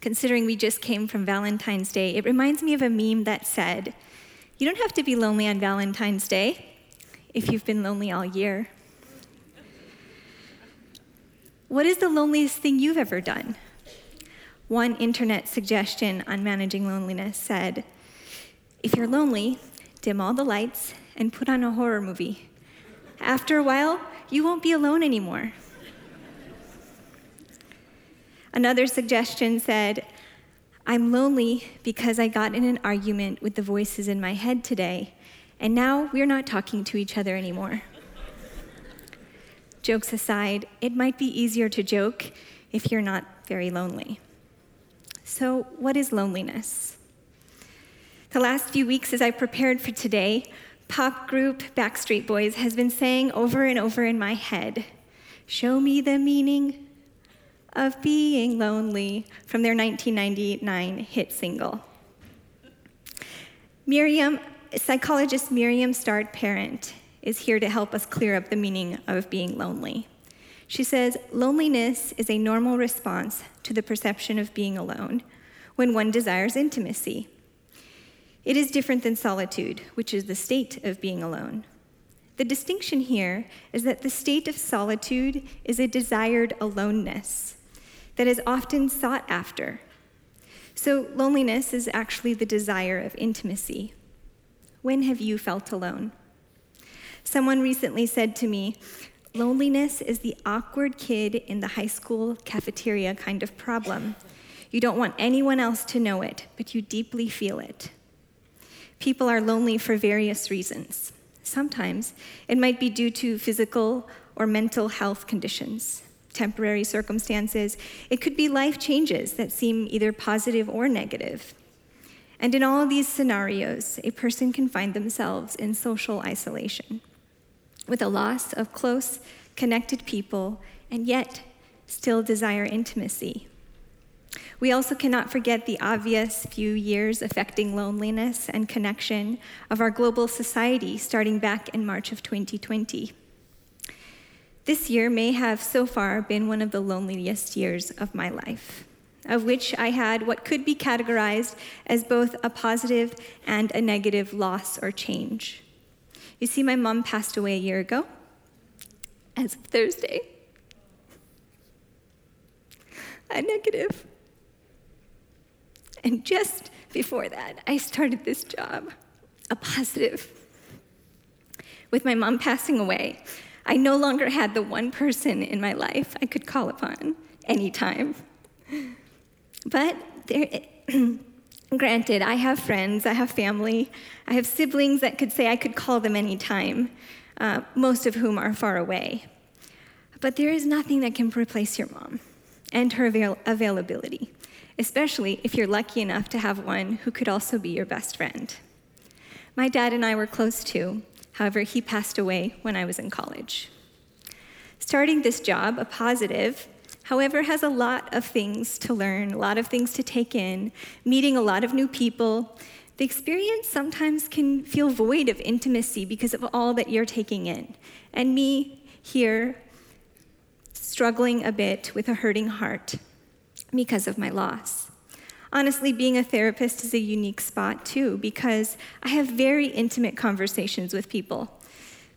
Considering we just came from Valentine's Day, it reminds me of a meme that said, You don't have to be lonely on Valentine's Day if you've been lonely all year. What is the loneliest thing you've ever done? One internet suggestion on managing loneliness said if you're lonely, dim all the lights and put on a horror movie. After a while, you won't be alone anymore. Another suggestion said, I'm lonely because I got in an argument with the voices in my head today, and now we're not talking to each other anymore. Jokes aside, it might be easier to joke if you're not very lonely. So, what is loneliness? The last few weeks, as I prepared for today, pop group Backstreet Boys has been saying over and over in my head Show me the meaning of being lonely from their 1999 hit single. Miriam, psychologist Miriam Start Parent, is here to help us clear up the meaning of being lonely. She says loneliness is a normal response to the perception of being alone when one desires intimacy. It is different than solitude, which is the state of being alone. The distinction here is that the state of solitude is a desired aloneness that is often sought after. So, loneliness is actually the desire of intimacy. When have you felt alone? Someone recently said to me, Loneliness is the awkward kid in the high school cafeteria kind of problem. You don't want anyone else to know it, but you deeply feel it. People are lonely for various reasons. Sometimes it might be due to physical or mental health conditions, temporary circumstances. It could be life changes that seem either positive or negative. And in all these scenarios, a person can find themselves in social isolation with a loss of close, connected people, and yet still desire intimacy. We also cannot forget the obvious few years affecting loneliness and connection of our global society starting back in March of 2020. This year may have so far been one of the loneliest years of my life, of which I had what could be categorized as both a positive and a negative loss or change. You see, my mom passed away a year ago, as of Thursday. A negative. And just before that, I started this job, a positive. With my mom passing away, I no longer had the one person in my life I could call upon anytime. But there, Granted, I have friends, I have family, I have siblings that could say I could call them anytime, uh, most of whom are far away. But there is nothing that can replace your mom and her avail- availability, especially if you're lucky enough to have one who could also be your best friend. My dad and I were close too, however, he passed away when I was in college. Starting this job, a positive, however, has a lot of things to learn, a lot of things to take in, meeting a lot of new people. The experience sometimes can feel void of intimacy because of all that you're taking in. And me here, struggling a bit with a hurting heart because of my loss. Honestly, being a therapist is a unique spot too, because I have very intimate conversations with people,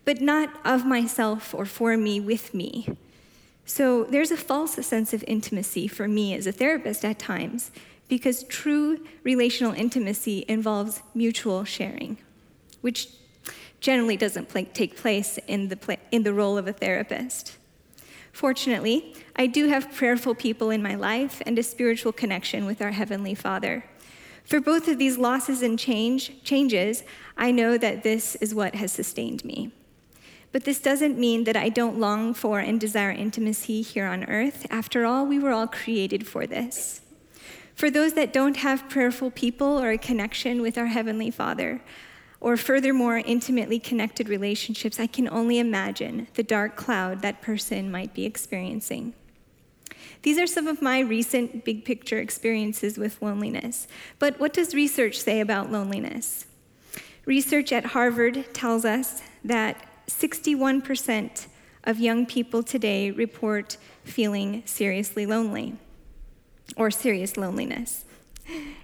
but not of myself or for me, with me. So there's a false sense of intimacy for me as a therapist at times because true relational intimacy involves mutual sharing, which generally doesn't take place in the, in the role of a therapist. Fortunately, I do have prayerful people in my life and a spiritual connection with our Heavenly Father. For both of these losses and change, changes, I know that this is what has sustained me. But this doesn't mean that I don't long for and desire intimacy here on earth. After all, we were all created for this. For those that don't have prayerful people or a connection with our Heavenly Father, or furthermore, intimately connected relationships, I can only imagine the dark cloud that person might be experiencing. These are some of my recent big picture experiences with loneliness. But what does research say about loneliness? Research at Harvard tells us that 61% of young people today report feeling seriously lonely or serious loneliness.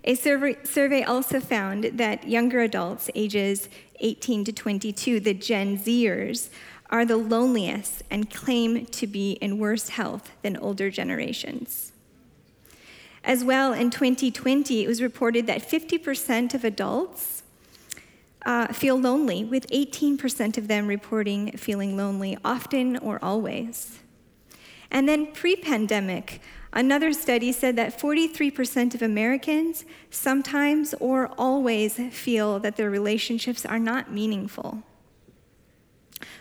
A survey also found that younger adults, ages 18 to 22, the Gen Zers, are the loneliest and claim to be in worse health than older generations. As well, in 2020, it was reported that 50% of adults uh, feel lonely, with 18% of them reporting feeling lonely often or always. And then pre pandemic, Another study said that 43% of Americans sometimes or always feel that their relationships are not meaningful.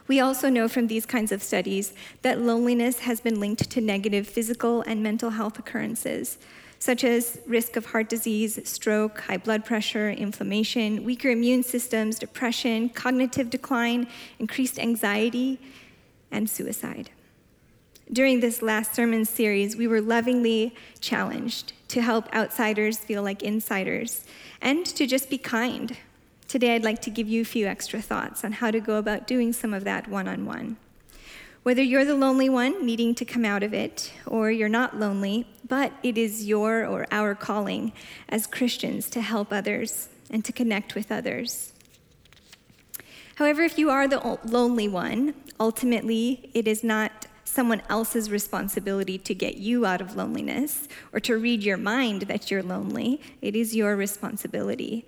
We also know from these kinds of studies that loneliness has been linked to negative physical and mental health occurrences, such as risk of heart disease, stroke, high blood pressure, inflammation, weaker immune systems, depression, cognitive decline, increased anxiety, and suicide. During this last sermon series, we were lovingly challenged to help outsiders feel like insiders and to just be kind. Today, I'd like to give you a few extra thoughts on how to go about doing some of that one on one. Whether you're the lonely one needing to come out of it, or you're not lonely, but it is your or our calling as Christians to help others and to connect with others. However, if you are the lonely one, ultimately it is not someone else's responsibility to get you out of loneliness or to read your mind that you're lonely. It is your responsibility.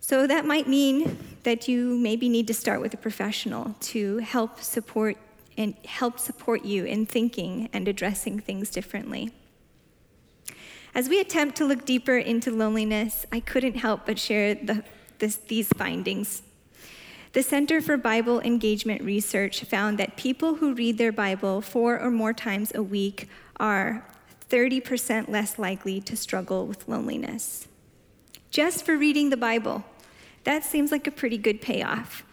So that might mean that you maybe need to start with a professional to help support and help support you in thinking and addressing things differently. As we attempt to look deeper into loneliness, I couldn't help but share the, this, these findings the Center for Bible Engagement Research found that people who read their Bible four or more times a week are 30% less likely to struggle with loneliness. Just for reading the Bible. That seems like a pretty good payoff.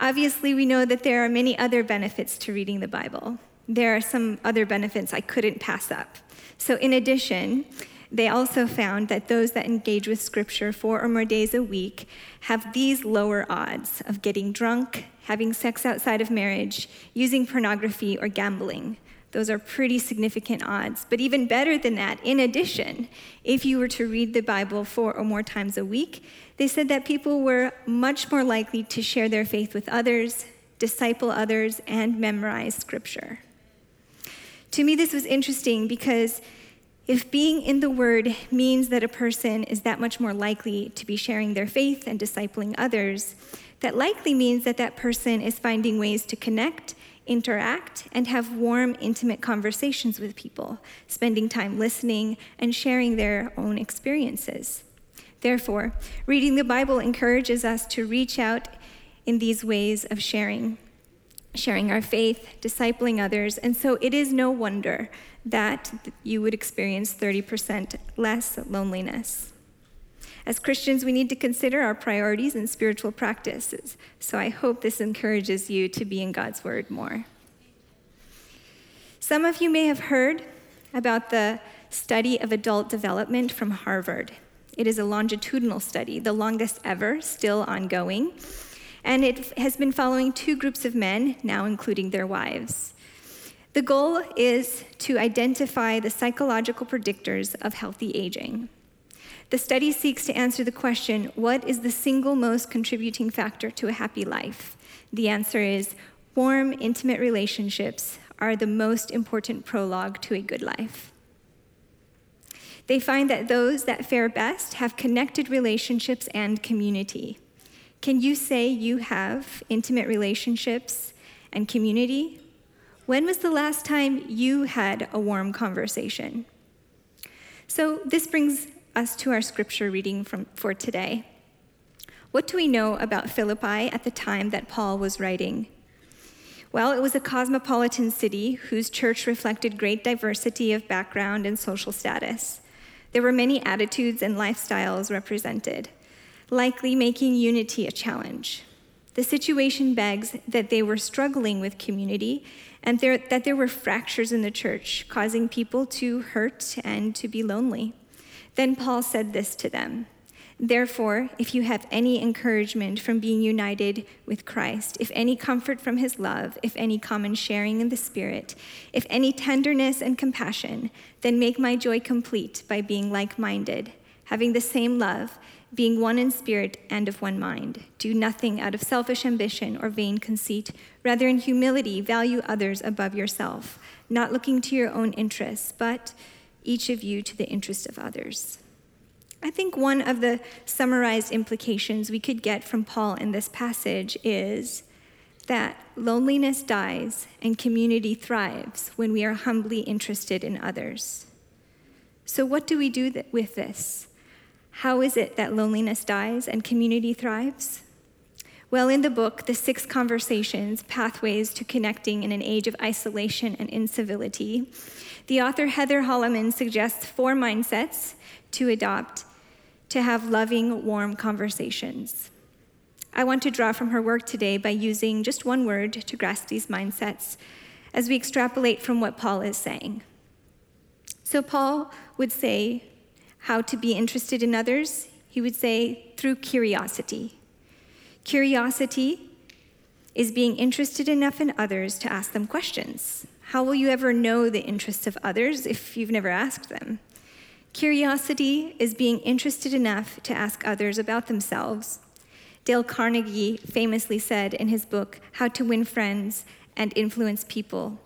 Obviously, we know that there are many other benefits to reading the Bible. There are some other benefits I couldn't pass up. So, in addition, they also found that those that engage with Scripture four or more days a week have these lower odds of getting drunk, having sex outside of marriage, using pornography, or gambling. Those are pretty significant odds. But even better than that, in addition, if you were to read the Bible four or more times a week, they said that people were much more likely to share their faith with others, disciple others, and memorize Scripture. To me, this was interesting because if being in the Word means that a person is that much more likely to be sharing their faith and discipling others, that likely means that that person is finding ways to connect, interact, and have warm, intimate conversations with people, spending time listening and sharing their own experiences. Therefore, reading the Bible encourages us to reach out in these ways of sharing, sharing our faith, discipling others, and so it is no wonder that you would experience 30% less loneliness. As Christians, we need to consider our priorities and spiritual practices. So I hope this encourages you to be in God's Word more. Some of you may have heard about the study of adult development from Harvard. It is a longitudinal study, the longest ever, still ongoing. And it has been following two groups of men, now including their wives. The goal is to identify the psychological predictors of healthy aging. The study seeks to answer the question what is the single most contributing factor to a happy life? The answer is warm, intimate relationships are the most important prologue to a good life. They find that those that fare best have connected relationships and community. Can you say you have intimate relationships and community? When was the last time you had a warm conversation? So, this brings us to our scripture reading from, for today. What do we know about Philippi at the time that Paul was writing? Well, it was a cosmopolitan city whose church reflected great diversity of background and social status. There were many attitudes and lifestyles represented, likely making unity a challenge. The situation begs that they were struggling with community and there, that there were fractures in the church, causing people to hurt and to be lonely. Then Paul said this to them Therefore, if you have any encouragement from being united with Christ, if any comfort from his love, if any common sharing in the Spirit, if any tenderness and compassion, then make my joy complete by being like minded, having the same love, being one in spirit and of one mind. Do nothing out of selfish ambition or vain conceit. Rather, in humility, value others above yourself, not looking to your own interests, but each of you to the interest of others. I think one of the summarized implications we could get from Paul in this passage is that loneliness dies and community thrives when we are humbly interested in others. So, what do we do with this? How is it that loneliness dies and community thrives? Well, in the book, The Six Conversations Pathways to Connecting in an Age of Isolation and Incivility, the author Heather Holleman suggests four mindsets to adopt to have loving, warm conversations. I want to draw from her work today by using just one word to grasp these mindsets as we extrapolate from what Paul is saying. So, Paul would say how to be interested in others. He would say through curiosity. Curiosity is being interested enough in others to ask them questions. How will you ever know the interests of others if you've never asked them? Curiosity is being interested enough to ask others about themselves. Dale Carnegie famously said in his book, How to Win Friends and Influence People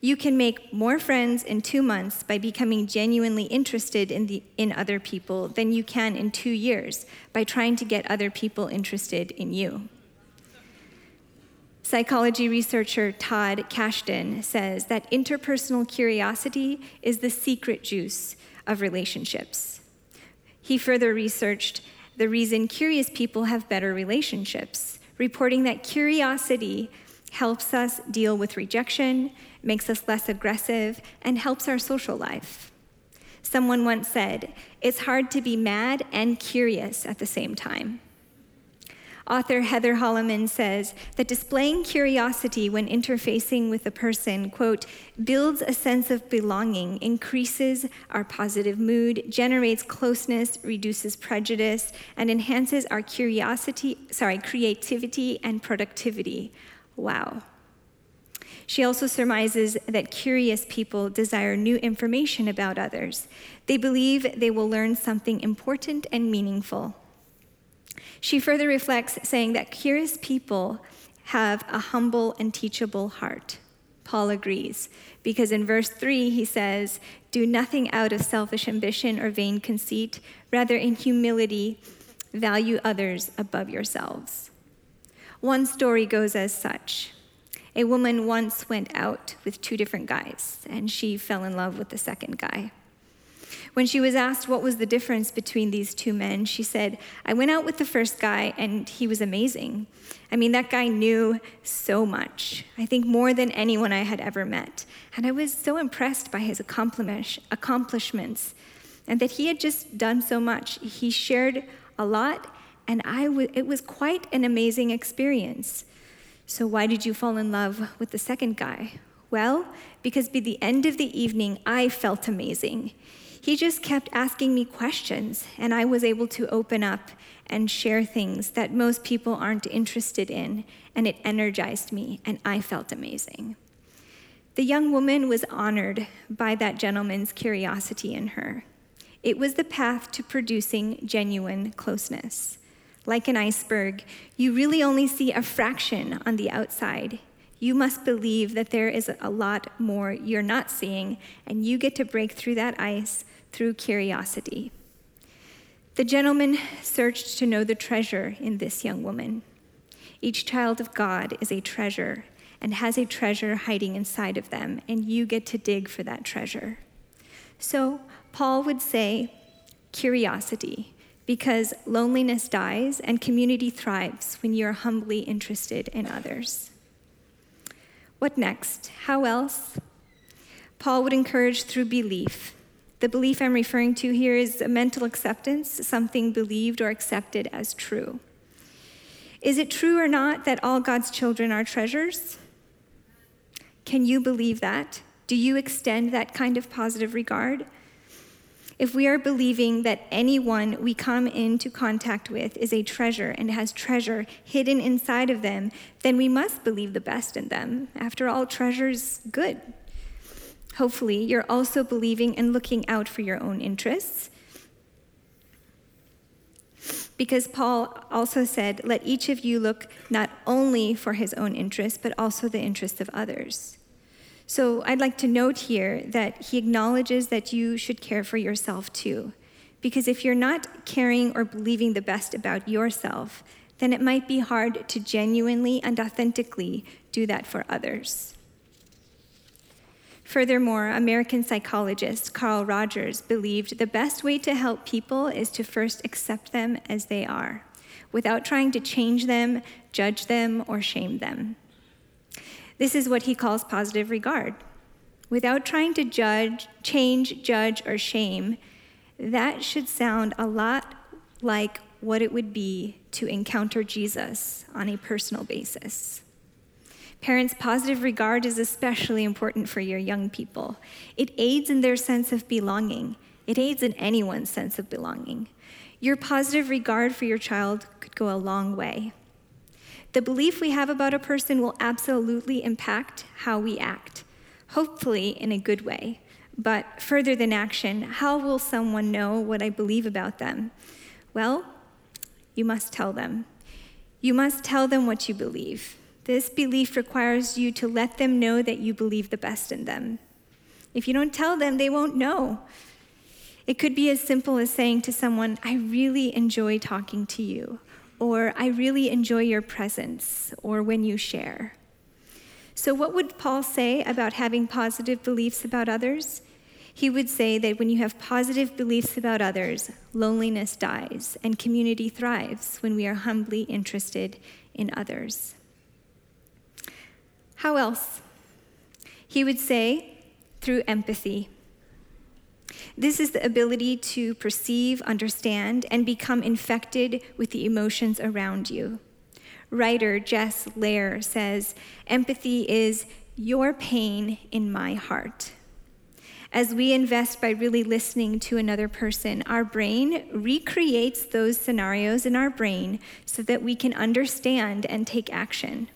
You can make more friends in two months by becoming genuinely interested in, the, in other people than you can in two years by trying to get other people interested in you. Psychology researcher Todd Kashdan says that interpersonal curiosity is the secret juice of relationships. He further researched the reason curious people have better relationships, reporting that curiosity helps us deal with rejection, makes us less aggressive, and helps our social life. Someone once said, It's hard to be mad and curious at the same time. Author Heather Holleman says that displaying curiosity when interfacing with a person, quote, builds a sense of belonging, increases our positive mood, generates closeness, reduces prejudice, and enhances our curiosity, sorry, creativity and productivity. Wow. She also surmises that curious people desire new information about others. They believe they will learn something important and meaningful. She further reflects, saying that curious people have a humble and teachable heart. Paul agrees, because in verse 3 he says, Do nothing out of selfish ambition or vain conceit, rather, in humility, value others above yourselves. One story goes as such. A woman once went out with two different guys, and she fell in love with the second guy. When she was asked what was the difference between these two men, she said, I went out with the first guy and he was amazing. I mean, that guy knew so much. I think more than anyone I had ever met. And I was so impressed by his accomplishments and that he had just done so much. He shared a lot, and I w- it was quite an amazing experience. So, why did you fall in love with the second guy? Well, because by the end of the evening, I felt amazing he just kept asking me questions, and I was able to open up and share things that most people aren't interested in, and it energized me, and I felt amazing. The young woman was honored by that gentleman's curiosity in her. It was the path to producing genuine closeness. Like an iceberg, you really only see a fraction on the outside. You must believe that there is a lot more you're not seeing, and you get to break through that ice through curiosity. The gentleman searched to know the treasure in this young woman. Each child of God is a treasure and has a treasure hiding inside of them, and you get to dig for that treasure. So, Paul would say, curiosity, because loneliness dies and community thrives when you're humbly interested in others. What next? How else? Paul would encourage through belief. The belief I'm referring to here is a mental acceptance, something believed or accepted as true. Is it true or not that all God's children are treasures? Can you believe that? Do you extend that kind of positive regard? If we are believing that anyone we come into contact with is a treasure and has treasure hidden inside of them, then we must believe the best in them. After all, treasure's good. Hopefully, you're also believing and looking out for your own interests. Because Paul also said, Let each of you look not only for his own interests, but also the interests of others. So I'd like to note here that he acknowledges that you should care for yourself too. Because if you're not caring or believing the best about yourself, then it might be hard to genuinely and authentically do that for others. Furthermore, American psychologist Carl Rogers believed the best way to help people is to first accept them as they are, without trying to change them, judge them, or shame them. This is what he calls positive regard. Without trying to judge, change, judge, or shame, that should sound a lot like what it would be to encounter Jesus on a personal basis. Parents, positive regard is especially important for your young people. It aids in their sense of belonging, it aids in anyone's sense of belonging. Your positive regard for your child could go a long way. The belief we have about a person will absolutely impact how we act, hopefully in a good way. But further than action, how will someone know what I believe about them? Well, you must tell them. You must tell them what you believe. This belief requires you to let them know that you believe the best in them. If you don't tell them, they won't know. It could be as simple as saying to someone, I really enjoy talking to you, or I really enjoy your presence, or when you share. So, what would Paul say about having positive beliefs about others? He would say that when you have positive beliefs about others, loneliness dies and community thrives when we are humbly interested in others. How else? He would say, through empathy. This is the ability to perceive, understand, and become infected with the emotions around you. Writer Jess Lair says empathy is your pain in my heart. As we invest by really listening to another person, our brain recreates those scenarios in our brain so that we can understand and take action.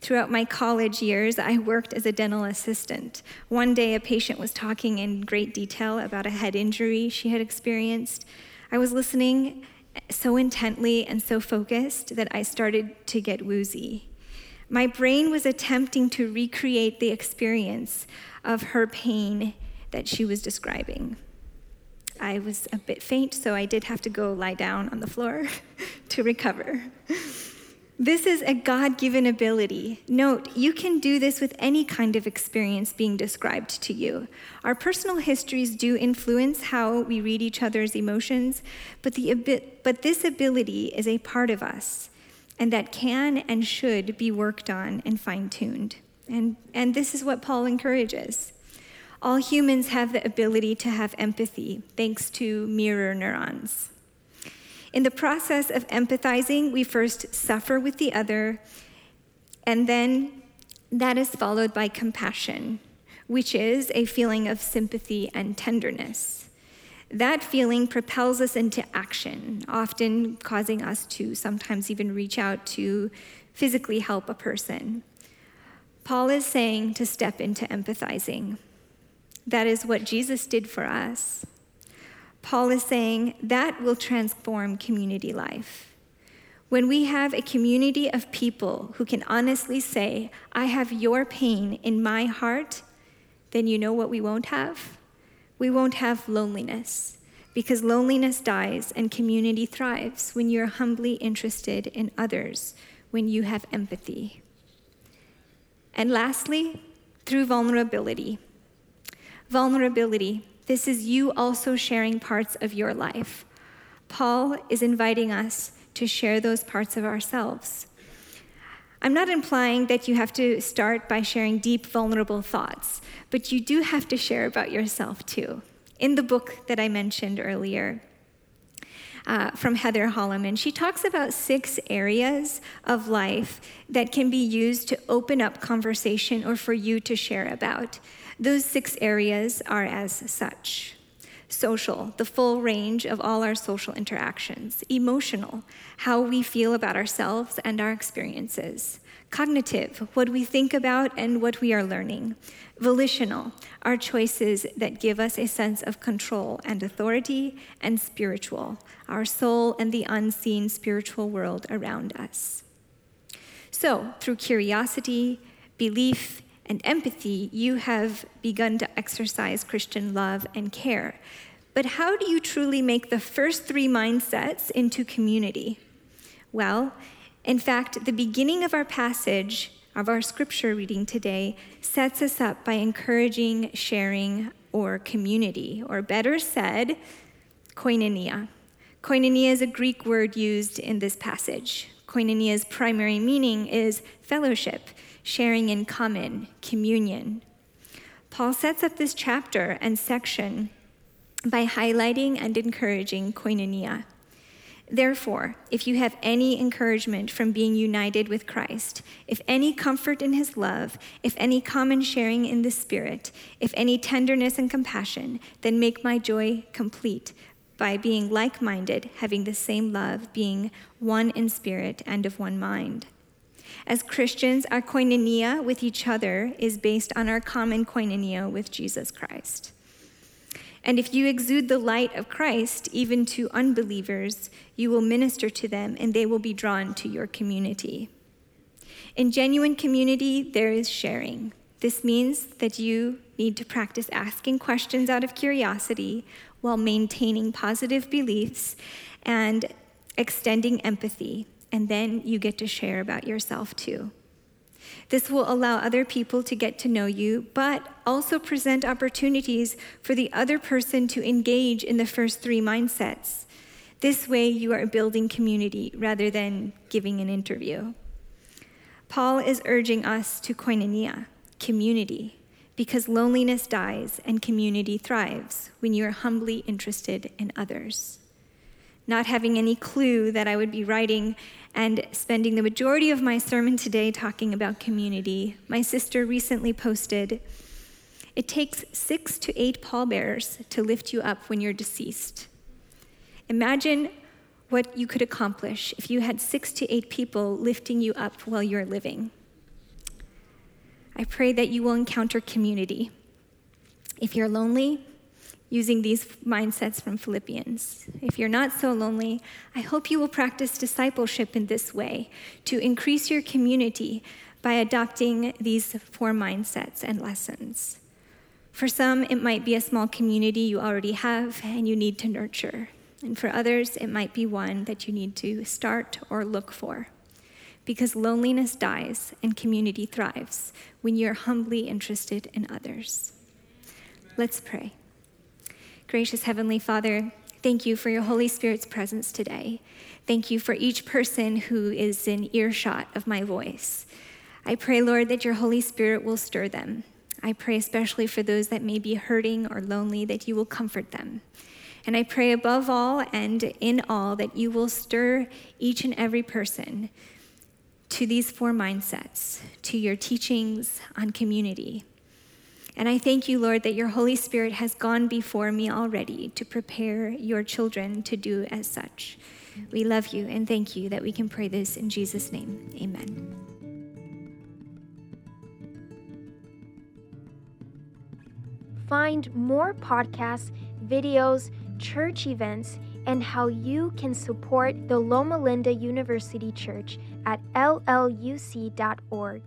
Throughout my college years, I worked as a dental assistant. One day, a patient was talking in great detail about a head injury she had experienced. I was listening so intently and so focused that I started to get woozy. My brain was attempting to recreate the experience of her pain that she was describing. I was a bit faint, so I did have to go lie down on the floor to recover. This is a God given ability. Note, you can do this with any kind of experience being described to you. Our personal histories do influence how we read each other's emotions, but, the, but this ability is a part of us, and that can and should be worked on and fine tuned. And, and this is what Paul encourages. All humans have the ability to have empathy, thanks to mirror neurons. In the process of empathizing, we first suffer with the other, and then that is followed by compassion, which is a feeling of sympathy and tenderness. That feeling propels us into action, often causing us to sometimes even reach out to physically help a person. Paul is saying to step into empathizing. That is what Jesus did for us. Paul is saying that will transform community life. When we have a community of people who can honestly say, I have your pain in my heart, then you know what we won't have? We won't have loneliness because loneliness dies and community thrives when you're humbly interested in others, when you have empathy. And lastly, through vulnerability. Vulnerability, this is you also sharing parts of your life. Paul is inviting us to share those parts of ourselves. I'm not implying that you have to start by sharing deep, vulnerable thoughts, but you do have to share about yourself too. In the book that I mentioned earlier, uh, from Heather Holleman, she talks about six areas of life that can be used to open up conversation or for you to share about. Those six areas are as such. Social, the full range of all our social interactions, emotional, how we feel about ourselves and our experiences, cognitive, what we think about and what we are learning, volitional, our choices that give us a sense of control and authority, and spiritual, our soul and the unseen spiritual world around us. So, through curiosity, belief, and empathy, you have begun to exercise Christian love and care. But how do you truly make the first three mindsets into community? Well, in fact, the beginning of our passage, of our scripture reading today, sets us up by encouraging sharing or community, or better said, koinonia. Koinonia is a Greek word used in this passage. Koinonia's primary meaning is fellowship sharing in common, communion. Paul sets up this chapter and section by highlighting and encouraging koinonia. Therefore, if you have any encouragement from being united with Christ, if any comfort in his love, if any common sharing in the Spirit, if any tenderness and compassion, then make my joy complete by being like minded, having the same love, being one in spirit and of one mind. As Christians, our koinonia with each other is based on our common koinonia with Jesus Christ. And if you exude the light of Christ even to unbelievers, you will minister to them and they will be drawn to your community. In genuine community, there is sharing. This means that you need to practice asking questions out of curiosity while maintaining positive beliefs and extending empathy and then you get to share about yourself too. This will allow other people to get to know you, but also present opportunities for the other person to engage in the first three mindsets. This way, you are building community rather than giving an interview. Paul is urging us to koinonia, community, because loneliness dies and community thrives when you are humbly interested in others not having any clue that I would be writing and spending the majority of my sermon today talking about community, my sister recently posted It takes six to eight pallbearers to lift you up when you're deceased. Imagine what you could accomplish if you had six to eight people lifting you up while you're living. I pray that you will encounter community. If you're lonely, using these mindsets from Philippians. If you're not so lonely, I hope you will practice discipleship in this way to increase your community by adopting these four mindsets and lessons. For some, it might be a small community you already have and you need to nurture. And for others, it might be one that you need to start or look for. Because loneliness dies and community thrives when you're humbly interested in others. Let's pray. Gracious Heavenly Father, thank you for your Holy Spirit's presence today. Thank you for each person who is in earshot of my voice. I pray, Lord, that your Holy Spirit will stir them. I pray especially for those that may be hurting or lonely, that you will comfort them. And I pray above all and in all that you will stir each and every person to these four mindsets, to your teachings on community, and I thank you, Lord, that your Holy Spirit has gone before me already to prepare your children to do as such. We love you and thank you that we can pray this in Jesus' name. Amen. Find more podcasts, videos, church events, and how you can support the Loma Linda University Church at lluc.org.